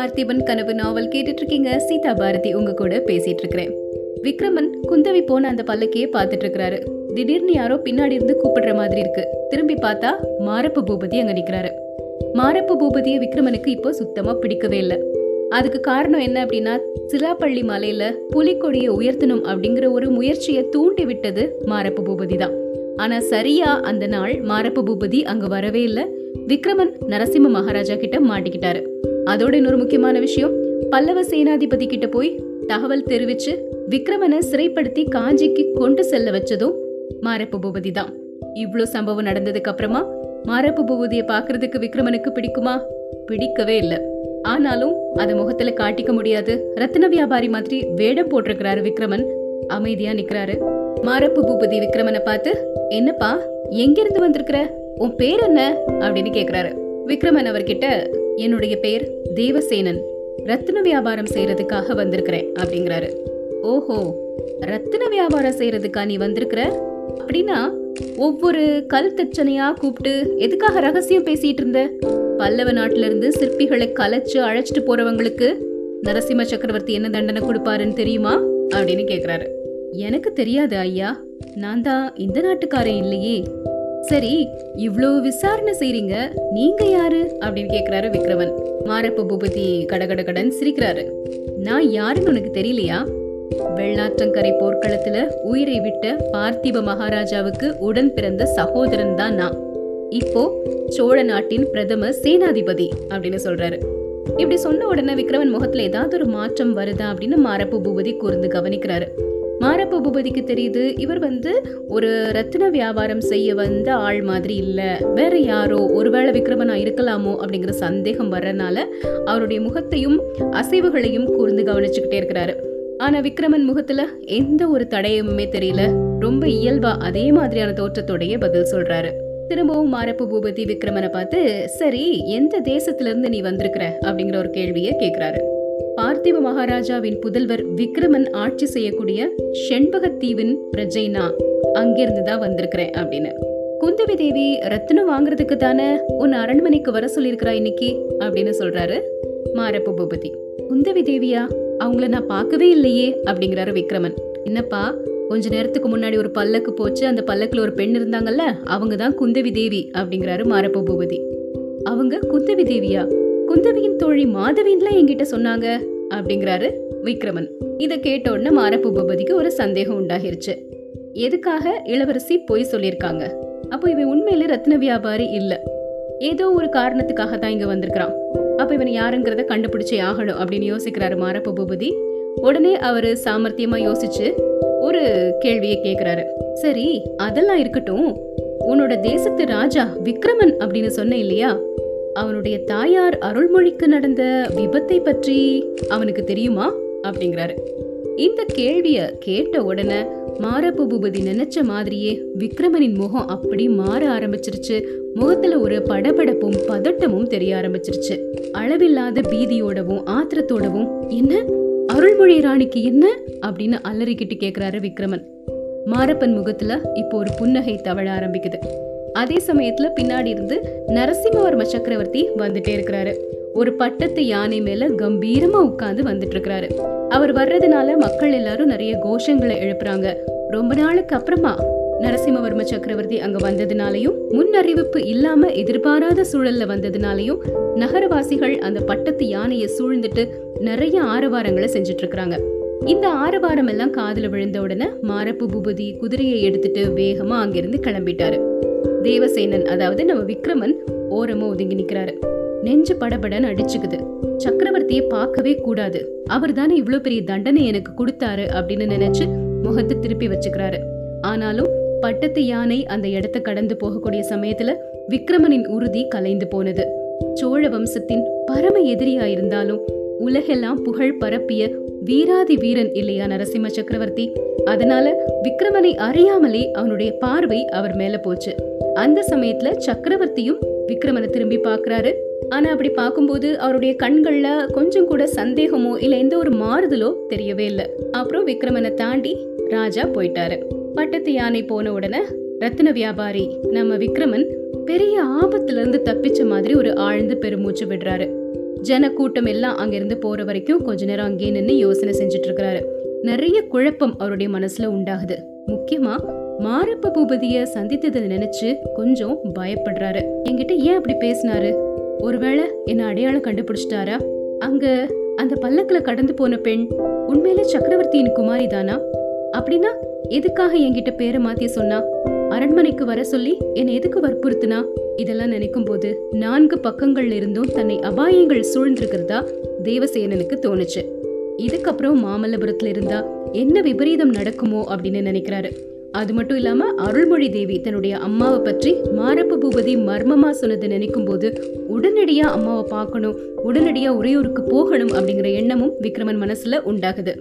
பார்த்திபன் கனவு நாவல் கேட்டுட்டு இருக்கீங்க சீதா பாரதி உங்க கூட பேசிட்டு இருக்கிறேன் விக்ரமன் குந்தவி போன அந்த பல்லக்கையே பார்த்துட்டு இருக்கிறாரு திடீர்னு யாரோ பின்னாடி இருந்து கூப்பிடுற மாதிரி இருக்கு. திரும்பி பார்த்தா மாரப்ப பூபதி அங்க நிக்கிறாரு. மாரப்ப பூபதியை விக்ரமனுக்கு இப்போ சுத்தமா பிடிக்கவே இல்லை. அதுக்கு காரணம் என்ன அப்படின்னா சிலாப்பள்ளி மலையில புலிக்கொடியை உயர்த்தணும் அப்படிங்கிற ஒரு முயற்சியை தூண்டி விட்டது மாரப்ப பூபதி தான். ஆனா சரியா அந்த நாள் மாரப்ப பூபதி அங்க வரவே இல்லை. விக்ரமன் நரசிம்ம மகாராஜா கிட்ட மாட்டிக்கிட்டாரு. அதோட இன்னொரு முக்கியமான விஷயம் பல்லவ சேனாதிபதி கிட்ட போய் தகவல் தெரிவிச்சு விக்ரமனை சிறைப்படுத்தி காஞ்சிக்கு கொண்டு செல்ல வச்சதும் மாரப்ப பூபதி தான். இவ்ளோ சம்பவம் நடந்ததுக்கு அப்புறமா மாரப்ப பூபதியை பாக்குறதுக்கு விக்ரமனுக்கு பிடிக்குமா? பிடிக்கவே இல்லை. ஆனாலும் அதை முகத்துல காட்டிக்க முடியாது. ரத்தின வியாபாரி மாதிரி வேடம் போட்டிருக்கிறாரு விக்ரமன். அமைதியா நிக்கிறாரு. மாரப்பு பூபதி விக்ரமனை பார்த்து என்னப்பா எங்கிருந்து வந்திருக்கிற? உன் பேர் என்ன? அப்படின்னு கேக்குறாரு. விக்ரமன் அவர்கிட்ட என்னுடைய பேர் தேவசேனன். ரத்தின வியாபாரம் செய்யறதுக்காக வந்திருக்கிறேன் அப்படிங்கிறாரு. ஓஹோ ரத்தின வியாபாரம் செய்யறதுக்கா நீ வந்திருக்கிற? அப்படின்னா ஒவ்வொரு கல் தச்சனையா கூப்பிட்டு எதுக்காக ரகசியம் பேசிட்டு இருந்த? பல்லவ நாட்டுல இருந்து சிற்பிகளை கலைச்சு அழைச்சிட்டு போறவங்களுக்கு நரசிம்ம சக்கரவர்த்தி என்ன தண்டனை கொடுப்பாருன்னு தெரியுமா? அப்படின்னு கேக்குறாரு. எனக்கு தெரியாது ஐயா. நான் தான் இந்த நாட்டுக்காரன் இல்லையே. சரி இவ்ளோ விசாரணை செய்றீங்க நீங்க யாரு? அப்படின்னு கேக்குறாரு விக்ரமன். மாரப்ப பூபதி கடகடகடன் சிரிக்கிறாரு. நான் யாருன்னு உனக்கு தெரியலையா? வெள்ளாற்றங்கரை போர்க்களத்துல உயிரை விட்ட பார்த்திப மகாராஜாவுக்கு உடன் பிறந்த சகோதரன் தான் நான். இப்போ சோழ நாட்டின் பிரதம சேனாதிபதி அப்படின்னு சொல்றாரு. இப்படி சொன்ன உடனே விக்ரமன் முகத்துல ஏதாவது ஒரு மாற்றம் வருதா அப்படின்னு மாரப்பு பூபதி கூர்ந்து கவனிக்கிறாரு. மாரப்ப பூபதிக்கு தெரியுது இவர் வந்து ஒரு ரத்தின வியாபாரம் செய்ய வந்த ஆள் மாதிரி இல்லை. வேற யாரோ ஒருவேளை விக்ரமனா இருக்கலாமோ அப்படிங்கிற சந்தேகம் வர்றதுனால அவருடைய முகத்தையும் அசைவுகளையும் கூர்ந்து கவனிச்சுக்கிட்டே இருக்கிறாரு. ஆனா விக்ரமன் முகத்துல எந்த ஒரு தடயமுமே தெரியல. ரொம்ப இயல்பா அதே மாதிரியான தோற்றத்தோடைய பதில் சொல்றாரு. திரும்பவும் மாரப்பு பூபதி விக்ரமனை பார்த்து சரி எந்த தேசத்துல இருந்து நீ வந்திருக்கிற? அப்படிங்கிற ஒரு கேள்வியை கேக்குறாரு. பார்த்திப மகாராஜாவின் புதல்வர் விக்ரமன் ஆட்சி செய்யக்கூடிய செண்பகத்தீவின் பிரஜைனா. அங்கிருந்து தான் வந்திருக்கிறேன் அப்படின்னு. குந்தவி தேவி ரத்தினம் வாங்குறதுக்கு தானே உன் அரண்மனைக்கு வர சொல்லியிருக்கிறா இன்னைக்கு? அப்படின்னு சொல்றாரு மாரப்ப பூபதி. குந்தவி தேவியா அவங்கள நான் பார்க்கவே இல்லையே அப்படிங்கிறாரு விக்ரமன். என்னப்பா கொஞ்ச நேரத்துக்கு முன்னாடி ஒரு பல்லக்கு போச்சு அந்த பல்லக்குல ஒரு பெண் இருந்தாங்கல்ல அவங்க தான் குந்தவி தேவி அப்படிங்கிறாரு மாரப்ப பூபதி. அவங்க குந்தவி தேவியா? குந்தவியின் தோழி மாதவின்லாம் என்கிட்ட சொன்னாங்க அப்படிங்கிறாரு விக்ரமன். இத கேட்ட உடனே மாரப்பு பூபதிக்கு ஒரு சந்தேகம் உண்டாகிருச்சு. எதுக்காக இளவரசி பொய் சொல்லியிருக்காங்க? அப்போ இவன் உண்மையில ரத்ன வியாபாரி இல்ல. ஏதோ ஒரு காரணத்துக்காக தான் இங்க வந்திருக்கிறான். அப்ப இவன் யாருங்கிறத கண்டுபிடிச்சே ஆகணும் அப்படின்னு யோசிக்கிறாரு மாரப்ப பூபதி. உடனே அவரு சாமர்த்தியமா யோசிச்சு ஒரு கேள்வியை கேக்குறாரு. சரி அதெல்லாம் இருக்கட்டும். உன்னோட தேசத்து ராஜா விக்ரமன் அப்படின்னு சொன்ன இல்லையா? அவனுடைய தாயார் அருள்மொழிக்கு நடந்த விபத்தை பற்றி அவனுக்கு தெரியுமா? அப்படிங்கிறாரு. இந்த கேள்விய கேட்ட உடனே மாரப்ப பூபதி நினைச்ச மாதிரியே விக்ரமனின் முகம் அப்படி மாற ஆரம்பிச்சிருச்சு. முகத்துல ஒரு படபடப்பும் பதட்டமும் தெரிய ஆரம்பிச்சிருச்சு. அளவில்லாத பீதியோடவும் ஆத்திரத்தோடவும் என்ன? அருள்மொழி ராணிக்கு என்ன? அப்படின்னு அலறிக்கிட்டு கேக்குறாரு விக்ரமன். மாரப்பன் முகத்துல இப்போ ஒரு புன்னகை தவழ ஆரம்பிக்குது. அதே சமயத்துல பின்னாடி இருந்து நரசிம்மவர்ம சக்கரவர்த்தி வந்துட்டே இருக்கிறாரு. ஒரு பட்டத்து யானை மேல கம்பீரமா உட்கார்ந்து வந்துட்டு இருக்கிறாரு. அவர் வர்றதுனால மக்கள் எல்லாரும் நிறைய கோஷங்களை எழுப்புறாங்க. ரொம்ப நாளுக்கு அப்புறமா நரசிம்மவர்ம சக்கரவர்த்தி அங்க வந்ததுனாலையும் முன் அறிவிப்பு இல்லாம எதிர்பாராத சூழல்ல வந்ததுனாலையும் நகரவாசிகள் அந்த பட்டத்து யானையை சூழ்ந்துட்டு நிறைய ஆரவாரங்களை செஞ்சுட்டு இருக்கிறாங்க. இந்த ஆரவாரம் எல்லாம் காதுல விழுந்த உடனே மாரப்பு பூபதி குதிரையை எடுத்துட்டு வேகமா அங்கிருந்து கிளம்பிட்டாரு. தேவசேனன் அதாவது நம்ம விக்ரமன் ஓரமா ஒதுங்கி நிக்கிறாரு. நெஞ்சு படபடன்னு அடிச்சுக்குது. சக்கரவர்த்தியை பார்க்கவே கூடாது. அவர் தானே இவ்வளவு பெரிய தண்டனை எனக்கு கொடுத்தாரு அப்படின்னு நினைச்சு முகத்தை திருப்பி வச்சுக்கிறாரு. ஆனாலும் பட்டத்து யானை அந்த இடத்த கடந்து போகக்கூடிய சமயத்துல விக்ரமனின் உறுதி கலைந்து போனது. சோழ வம்சத்தின் பரம எதிரியா இருந்தாலும் உலகெல்லாம் புகழ் பரப்பிய வீராதி வீரன் இல்லையா நரசிம்ம சக்கரவர்த்தி. அதனால விக்ரமனை அறியாமலே அவனுடைய பார்வை அவர் மேல போச்சு. அந்த சமயத்துல சக்கரவர்த்தியும் விக்ரமனை திரும்பி பாக்குறாரு ஆனா அப்படி பார்க்கும்போது அவருடைய கண்கள்ல கொஞ்சம் கூட சந்தேகமோ இல்ல எந்த ஒரு மாறுதலோ தெரியவே இல்லை. அப்புறம் விக்ரமனை தாண்டி ராஜா போயிட்டாரு. பட்டத்து யானை போன உடனே ரத்தின வியாபாரி நம்ம விக்ரமன் பெரிய ஆபத்துல இருந்து தப்பிச்ச மாதிரி ஒரு ஆழ்ந்து பெருமூச்சு விடுறாரு. ஜனக்கூட்டம் எல்லாம் அங்கிருந்து போற வரைக்கும் கொஞ்ச நேரம் அங்கேயே நின்று யோசனை செஞ்சுட்டு இருக்கிறாரு நிறைய குழப்பம் அவருடைய மனசுல உண்டாகுது. முக்கியமா மாரப்ப பூபதிய சந்தித்ததை நினைச்சு கொஞ்சம் பயப்படுறாரு. என்கிட்ட ஏன் அப்படி பேசினாரு? ஒருவேளை என்ன அடையாளம் கண்டுபிடிச்சிட்டாரா? அங்க அந்த பல்லக்குல கடந்து போன பெண் உண்மையிலே சக்கரவர்த்தியின் குமாரி தானா? அப்படின்னா எதுக்காக என்கிட்ட பேரை மாத்தி சொன்னா? அரண்மனைக்கு வர சொல்லி என்னை எதுக்கு வற்புறுத்துனா? இதெல்லாம் நினைக்கும் போது நான்கு பக்கங்கள்ல இருந்தும் தன்னை அபாயங்கள் சூழ்ந்திருக்கிறதா தேவசேனனுக்கு தோணுச்சு. இதுக்கப்புறம் மாமல்லபுரத்துல இருந்தா என்ன விபரீதம் நடக்குமோ அப்படின்னு நினைக்கிறாரு. அது மட்டும் இல்லாம அருள்மொழி தேவி தன்னுடைய அம்மாவை பற்றி மாரப்ப பூபதி மர்மமா சொன்னதை நினைக்கும் போது உடனடியா அம்மாவை பார்க்கணும் உடனடியா உறையூருக்கு போகணும் அப்படிங்கிற எண்ணமும் விக்ரமன் மனசுல உண்டாகுது.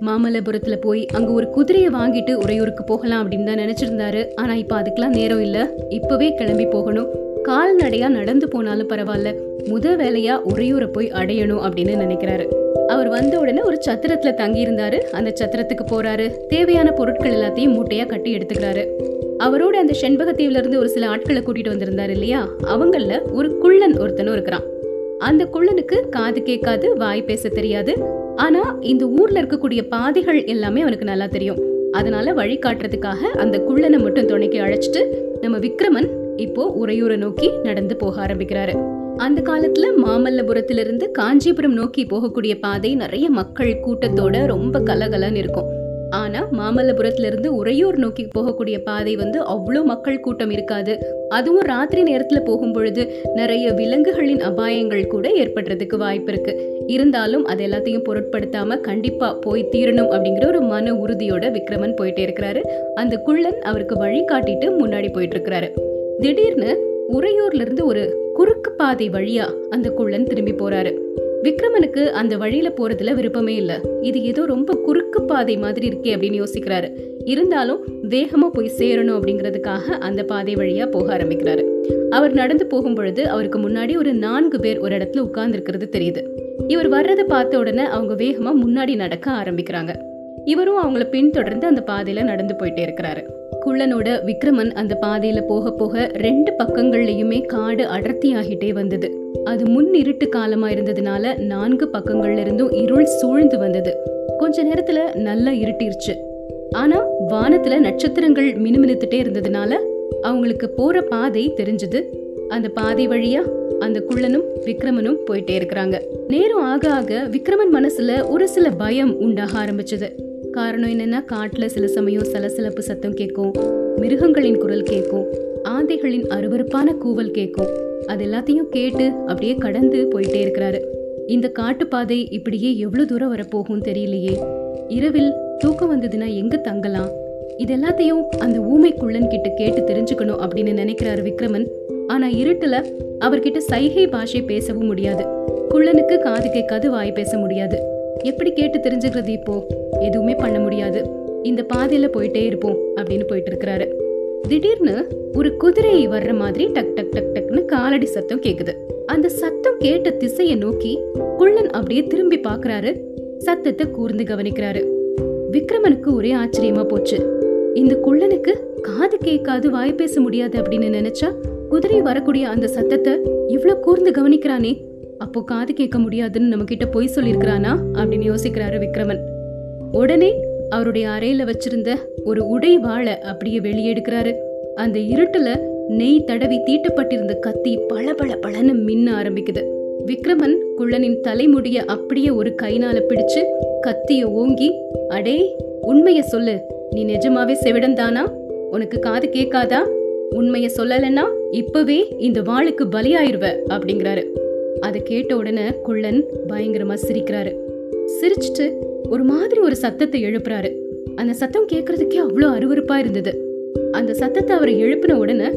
மாமல்லபுரத்துல போய் அங்க ஒரு குதிரையை வாங்கிட்டு உறையூருக்கு போகலாம் அப்படின்னு தான் நினைச்சிருந்தாரு. ஆனா இப்ப அதுக்கெல்லாம் நேரம் இல்ல. இப்பவே கிளம்பி போகணும். கால்நடையா நடந்து போனாலும் பரவாயில்ல. முத வேலையா உறையூரை போய் அடையணும் அப்படின்னு நினைக்கிறாரு. அவர் வந்த உடனே ஒரு சத்திரத்துல தங்கி இருந்தாரு அந்த சத்திரத்துக்கு போறாரு. தேவையான பொருட்கள் எல்லாத்தையும் மூட்டையா கட்டி எடுத்துக்கிறாரு. அவரோட அந்த செண்பகத்தீவுல இருந்து ஒரு சில ஆட்களை கூட்டிட்டு வந்திருந்தாரு இல்லையா? அவங்கள ஒரு குள்ளன் ஒருத்தனும் இருக்கிறான். அந்த குள்ளனுக்கு காது கேட்காது வாய் பேச தெரியாது. ஆனா இந்த ஊர்ல இருக்கக்கூடிய பாதைகள் எல்லாமே அவனுக்கு நல்லா தெரியும். அதனால வழி காட்டுறதுக்காக அந்த குள்ளனை மட்டும் துணைக்கு அழைச்சிட்டு நம்ம விக்ரமன் இப்போ உறையூரை நோக்கி நடந்து போக ஆரம்பிக்கிறாரு. அந்த காலத்துல மாமல்லபுரத்திலிருந்து காஞ்சிபுரம் நோக்கி போகக்கூடிய பாதை நிறைய மக்கள் கூட்டத்தோட ரொம்ப கலகலன்னு இருக்கும். ஆனா மாமல்லபுரத்துல இருந்து உறையூர் நோக்கி போகக்கூடிய பாதை வந்து அவ்வளோ மக்கள் கூட்டம் இருக்காது. அதுவும் ராத்திரி நேரத்துல போகும் பொழுது நிறைய விலங்குகளின் அபாயங்கள் கூட ஏற்படுறதுக்கு வாய்ப்பு இருக்கு. இருந்தாலும் அது எல்லாத்தையும் பொருட்படுத்தாம கண்டிப்பா போய் தீரணும் அப்படிங்கிற ஒரு மன உறுதியோட விக்ரமன் போயிட்டே இருக்கிறாரு. அந்த குள்ளன் அவருக்கு வழி காட்டிட்டு முன்னாடி போயிட்டு இருக்கிறாரு. திடீர்னு உறையூர்ல இருந்து ஒரு குறுக்கு பாதை வழியா அந்த குள்ளன் திரும்பி போறாரு. விக்ரமனுக்கு அந்த வழியில போறதுல விருப்பமே இல்ல. இது ஏதோ ரொம்ப குறுக்கு பாதை மாதிரி இருக்கே அப்படின்னு யோசிக்கிறாரு. இருந்தாலும் வேகமா போய் சேரணும் அப்படிங்கிறதுக்காக அந்த பாதை வழியா போக ஆரம்பிக்கிறாரு. அவர் நடந்து போகும் பொழுது அவருக்கு முன்னாடி ஒரு நான்கு பேர் ஒரு இடத்துல உட்கார்ந்து இருக்கிறது தெரியுது. இவர் வர்றதை பார்த்த உடனே அவங்க வேகமா முன்னாடி நடக்க ஆரம்பிக்கிறாங்க. இவரும் அவங்கள பின்தொடர்ந்து அந்த பாதையில நடந்து போயிட்டே இருக்கிறாரு. குள்ளனோட விக்ரமன் அந்த பாதையில போக போக ரெண்டு பக்கங்கள்லயுமே காடு அடர்த்தியாகிட்டே வந்தது. அது முன் இருட்டு காலமா இருந்ததுனால நான்கு பக்கங்கள்ல இருந்தும் இருள் சூழ்ந்து வந்தது. கொஞ்ச நேரத்துல நல்லா இருட்டிருச்சு. ஆனா வானத்துல நட்சத்திரங்கள் மினுமினுத்துட்டே இருந்ததுனால அவங்களுக்கு போற பாதை தெரிஞ்சது. அந்த பாதை வழியா அந்த குள்ளனும் விக்ரமனும் போயிட்டே இருக்கிறாங்க. நேரம் ஆக ஆக விக்ரமன் மனசுல ஒரு சில பயம் உண்டாக ஆரம்பிச்சது. காரணம் என்னன்னா காட்டுல சில சமயம் சலசலப்பு சத்தம் கேட்கும் மிருகங்களின் குரல் கேட்கும் ஆந்தைகளின் அருவருப்பான கூவல் கேட்கும். அது எல்லாத்தையும் கேட்டு அப்படியே கடந்து போயிட்டே இருக்கிறாரு. இந்த காட்டுப்பாதை இப்படியே எவ்வளோ தூரம் வரப்போகும் தெரியலையே. இரவில் தூக்கம் வந்ததுன்னா எங்க தங்கலாம்? இது எல்லாத்தையும் அந்த ஊமை குள்ளன் கிட்ட கேட்டு தெரிஞ்சுக்கணும் அப்படின்னு நினைக்கிறாரு விக்ரமன். ஆனா இருட்டுல அவர்கிட்ட சைகை பாஷை பேசவும் முடியாது. குள்ளனுக்கு காது கேட்காது வாய் பேச முடியாது. எப்படி கேட்டு தெரிஞ்சுக்கிறது இப்போ? எதுவுமே பண்ண முடியாது. இந்த பாதையில போயிட்டே இருப்போம் அப்படின்னு போயிட்டு இருக்கிறாரு. திடீர்னு ஒரு குதிரை வர்ற மாதிரி டக் டக் டக் டக்னு காலடி சத்தம் கேக்குது. அந்த சத்தம் கேட்ட திசையை நோக்கி குள்ளன் அப்படியே திரும்பி பார்க்கறாரு சத்தத்தை கூர்ந்து கவனிக்கிறாரு. விக்ரமனுக்கு ஒரே ஆச்சரியமா போச்சு. இந்த குள்ளனுக்கு காது கேட்காது வாய் பேச முடியாது அப்படின்னு நினைச்சா குதிரை வரக்கூடிய அந்த சத்தத்தை இவ்வளவு கூர்ந்து கவனிக்கிறானே. அப்போ காது கேட்க முடியாதுன்னு நம்ம கிட்ட பொய் சொல்லியிருக்கிறானா? அப்படின்னு யோசிக்கிறாரு விக்ரமன். உடனே அவருடைய அறையில வச்சிருந்த ஒரு உடை வாழை அப்படியே வெளியே எடுக்கிறாரு அந்த இருட்டுல நெய் தடவி தீட்டப்பட்டிருந்த கத்தி பல பல பலன்னு மின்ன ஆரம்பிக்குது. விக்ரமன் குள்ளனின் தலைமுடிய அப்படியே ஒரு கைனால பிடிச்சு கத்திய ஓங்கி அடே உண்மைய சொல்லு. நீ நிஜமாவே செவிடன் தானா? உனக்கு காது கேட்காதா? உண்மைய சொல்லலைன்னா இப்பவே இந்த வாளுக்கு பலியாயிருவ அப்படிங்கிறாரு. அதை கேட்ட உடனே குள்ளன் பயங்கரமா சிரிக்கிறாரு. சிரிச்சிட்டு ஒரு மாதிரி ஒரு சத்தத்தை எழுப்புறாரு. அந்த சத்தம் கேட்கறதுக்கே அவ்வளோ அருவருப்பா இருந்தது. அந்த சத்தத்தை அவர் எழுப்பின உடனே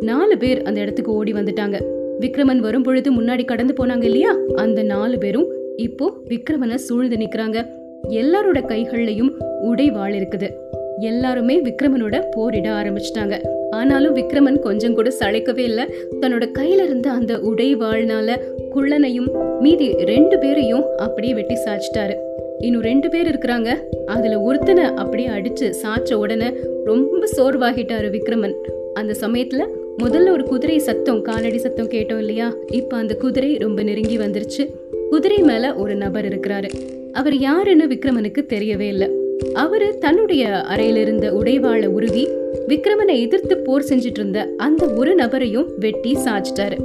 நாலு பேர் அந்த இடத்துக்கு ஓடி வந்துட்டாங்க. விக்ரமன் வரும் பொழுது முன்னாடி கடந்து போனாங்க இல்லையா? அந்த நாலு பேரும் இப்போ விக்ரமனை சூழ்ந்து நிக்கிறாங்க. எல்லாரோட கைகள்லயும் உடை வாழ் இருக்குது. எல்லாருமே விக்ரமனோட போரிட ஆரம்பிச்சிட்டாங்க. ஆனாலும் விக்ரமன் கொஞ்சம் கூட சளைக்கவே இல்லை. தன்னோட கையில இருந்த அந்த உடை வாழ்னால குள்ளனையும் மீதி ரெண்டு பேரையும் அப்படியே வெட்டி சாய்ச்சிட்டாரு. இன்னும் ரெண்டு பேர் இருக்கிறாங்க. அதுல ஒருத்தனை அப்படியே அடிச்சு சாய்ச்ச உடனே ரொம்ப சோர்வாகிட்டாரு விக்ரமன். அந்த சமயத்துல முதல்ல ஒரு குதிரை சத்தம் காலடி சத்தம் கேட்டோம் இல்லையா? இப்ப அந்த குதிரை ரொம்ப நெருங்கி வந்துருச்சு. குதிரை மேல ஒரு நபர் இருக்கிறாரு. அவர் யாருன்னு விக்ரமனுக்கு தெரியவே இல்லை. அவரு தன்னுடைய அறையில இருந்த உடைவாள உருவி விக்ரமனை எதிர்த்து போர் செஞ்சுட்டு இருந்த அந்த ஒரு நபரையும் வெட்டி சாச்சிட்டாரு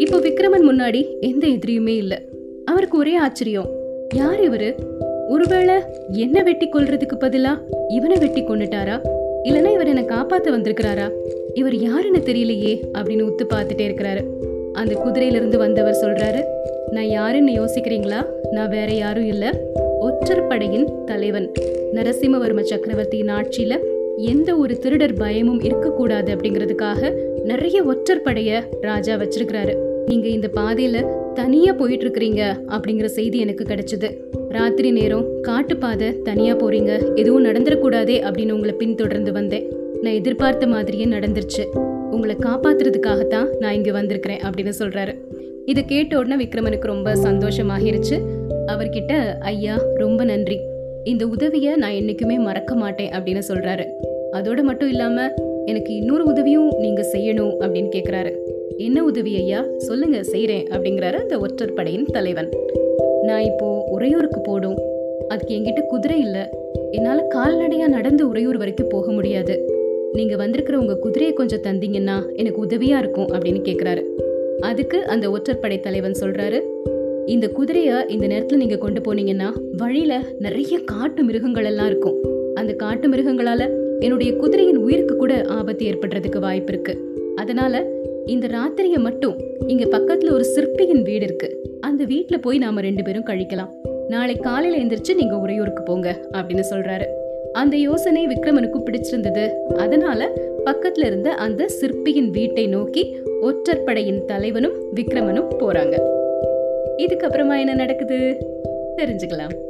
இப்போ விக்ரமன் முன்னாடி எந்த எதிரியுமே இல்லை. அவருக்கு ஒரே ஆச்சரியம். யார் இவரு? ஒருவேளை என்ன வெட்டி கொள்றதுக்கு பதிலா இவனை வெட்டி கொண்டுட்டாரா? இல்லைன்னா இவர் என்னை காப்பாத்த வந்திருக்கிறாரா? இவர் யாருன்னு தெரியலையே அப்படின்னு உத்து பார்த்துட்டே இருக்கிறாரு. அந்த குதிரையிலிருந்து வந்தவர் சொல்றாரு நான் யாருன்னு யோசிக்கிறீங்களா? நான் வேற யாரும் இல்லை. ஒற்றர் படையின் தலைவன். நரசிம்மவர்ம சக்கரவர்த்தியின் ஆட்சியில எந்த ஒரு திருடர் பயமும் இருக்கக்கூடாது அப்படிங்கிறதுக்காக நிறைய ஒற்றர் படைய ராஜா வச்சிருக்கிறாரு. நீங்க இந்த பாதையில தனியா போயிட்டு இருக்கிறீங்க அப்படிங்கிற செய்தி எனக்கு கிடைச்சது. ராத்திரி நேரம் காட்டு பாதை தனியா போறீங்க. எதுவும் நடந்துடக்கூடாதே அப்படின்னு உங்களை பின்தொடர்ந்து வந்தேன். நான் எதிர்பார்த்த மாதிரியே நடந்துருச்சு. உங்களை காப்பாத்துறதுக்காகத்தான் நான் இங்க வந்திருக்கிறேன் அப்படின்னு சொல்றாரு. இதை கேட்ட உடனே விக்ரமனுக்கு ரொம்ப சந்தோஷமாகிருச்சு. அவர்கிட்ட ஐயா ரொம்ப நன்றி. இந்த உதவியை நான் என்னைக்குமே மறக்க மாட்டேன் அப்படின்னு சொல்றாரு. அதோட மட்டும் இல்லாம எனக்கு இன்னொரு உதவியும் நீங்க செய்யணும் அப்படின்னு கேக்குறாரு. என்ன உதவி ஐயா? சொல்லுங்க செய்கிறேன் அப்படிங்கிறாரு அந்த ஒற்றற்படையின் தலைவன். நான் இப்போ உறையூருக்கு போடும் அதுக்கு என்கிட்ட குதிரை இல்லை. என்னால் கால்நடையாக நடந்து உறையூர் வரைக்கும் போக முடியாது. நீங்கள் வந்திருக்கிற உங்க குதிரையை கொஞ்சம் தந்தீங்கன்னா எனக்கு உதவியாக இருக்கும் அப்படின்னு கேட்குறாரு அதுக்கு அந்த ஒற்றற்படை தலைவன் சொல்கிறாரு இந்த குதிரையை இந்த நேரத்தில் நீங்கள் கொண்டு போனீங்கன்னா வழியில நிறைய காட்டு மிருகங்கள் எல்லாம் இருக்கும். அந்த காட்டு மிருகங்களால் என்னுடைய குதிரையின் உயிருக்கு கூட ஆபத்து ஏற்படுறதுக்கு வாய்ப்பு இருக்குது அதனால் இந்த ராத்திரிய மட்டும் இங்க பக்கத்துல ஒரு சிற்பியின் வீடு இருக்கு. அந்த வீட்டுல போய் நாம ரெண்டு பேரும் கழிக்கலாம். நாளை காலையில எந்திரிச்சு நீங்க உறையூருக்கு போங்க அப்படின்னு சொல்றாரு. அந்த யோசனை விக்ரமனுக்கு பிடிச்சிருந்தது. அதனால பக்கத்துல இருந்த அந்த சிற்பியின் வீட்டை நோக்கி ஒற்றற்படையின் தலைவனும் விக்ரமனும் போறாங்க. இதுக்கப்புறமா என்ன நடக்குது? தெரிஞ்சுக்கலாம்.